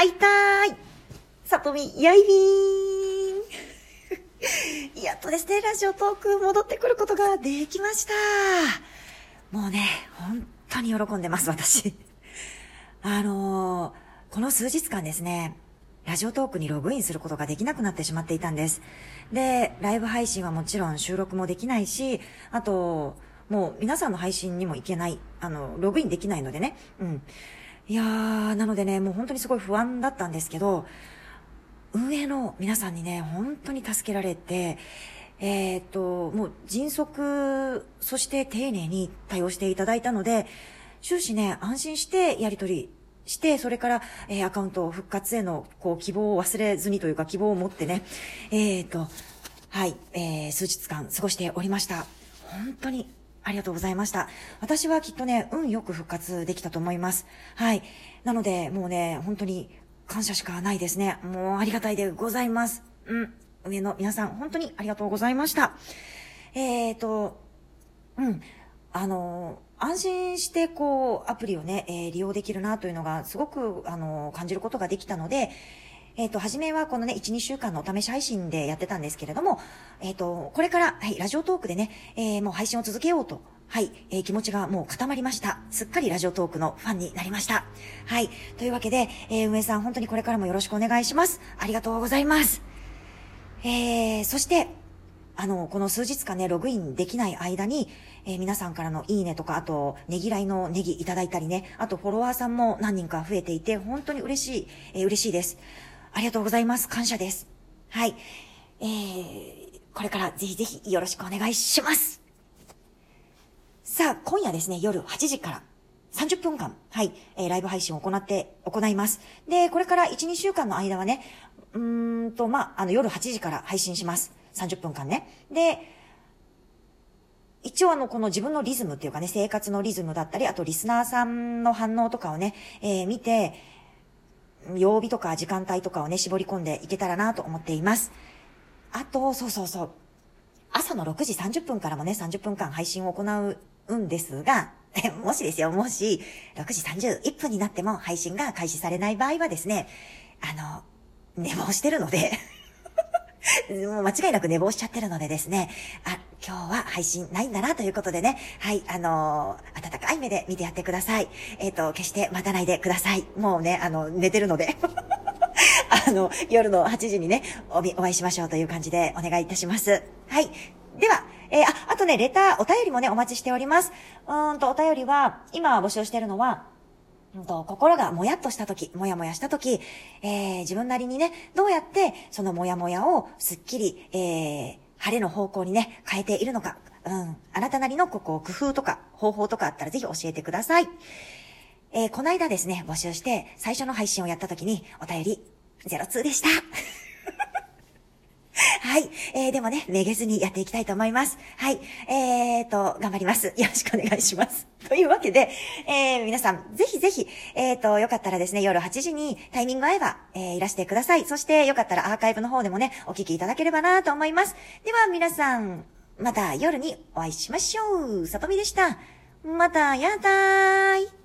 はいたーい。さとみ、やいびーん。やっとですね、ラジオトーク戻ってくることができました。もうね、本当に喜んでます、私。あのー、この数日間ですね、ラジオトークにログインすることができなくなってしまっていたんです。で、ライブ配信はもちろん収録もできないし、あと、もう皆さんの配信にも行けない、あの、ログインできないのでね。うん。いやー、なのでね、もう本当にすごい不安だったんですけど、運営の皆さんにね、本当に助けられて、えー、っと、もう迅速、そして丁寧に対応していただいたので、終始ね、安心してやりとりして、それから、えー、アカウント復活への、こう、希望を忘れずにというか、希望を持ってね、えー、っと、はい、えー、数日間過ごしておりました。本当にありがとうございました。私はきっとね、運よく復活できたと思います。はい。なので、もうね、本当に感謝しかないですね。もうありがたいでございます。うん。上の皆さん、本当にありがとうございました。えーと、うん。あの、安心してこう、アプリをね、えー、利用できるなというのがすごく、あの、感じることができたので、えっ、ー、と、初めはこのね、1、2週間のお試し配信でやってたんですけれども、えっ、ー、と、これから、はい、ラジオトークでね、えー、もう配信を続けようと、はい、えー、気持ちがもう固まりました。すっかりラジオトークのファンになりました。はい、というわけで、えー、運営さん本当にこれからもよろしくお願いします。ありがとうございます。えー、そして、あの、この数日間ね、ログインできない間に、えー、皆さんからのいいねとか、あと、ねぎらいのネギいただいたりね、あとフォロワーさんも何人か増えていて、本当に嬉しい、えー、嬉しいです。ありがとうございます。感謝です。はい。えー、これからぜひぜひよろしくお願いします。さあ、今夜ですね、夜8時から30分間、はい、えー、ライブ配信を行って、行います。で、これから1、2週間の間はね、うーんと、まあ、あの、夜8時から配信します。30分間ね。で、一応あの、この自分のリズムっていうかね、生活のリズムだったり、あとリスナーさんの反応とかをね、えー、見て、曜日とか時間帯とかをね、絞り込んでいけたらなと思っています。あと、そうそうそう。朝の6時30分からもね、30分間配信を行うんですが、もしですよ、もし、6時31分になっても配信が開始されない場合はですね、あの、寝坊してるので もう間違いなく寝坊しちゃってるのでですね、あ、今日は配信ないんだなということでね、はい、あのー、温かい目で見てやってください。えっ、ー、と、決して待たないでください。もうね、あの、寝てるので。あの、夜の8時にね、おお会いしましょうという感じでお願いいたします。はい。では、えー、あ、あとね、レター、お便りもね、お待ちしております。うんと、お便りは、今募集してるのは、うんと、心がもやっとした時、もやもやした時、えー、自分なりにね、どうやって、そのもやもやをすっきり、えー、晴れの方向にね、変えているのか、うん、あなたなりのここ、工夫とか、方法とかあったらぜひ教えてください。えー、この間ですね、募集して、最初の配信をやった時に、お便り、02でした。はい。えー、でもね、めげずにやっていきたいと思います。はい。えーと、頑張ります。よろしくお願いします。というわけで、えー、皆さん、ぜひぜひ、えーと、よかったらですね、夜8時にタイミング合えば、えー、いらしてください。そして、よかったらアーカイブの方でもね、お聞きいただければなと思います。では、皆さん、また夜にお会いしましょう。さとみでした。また、やだーい。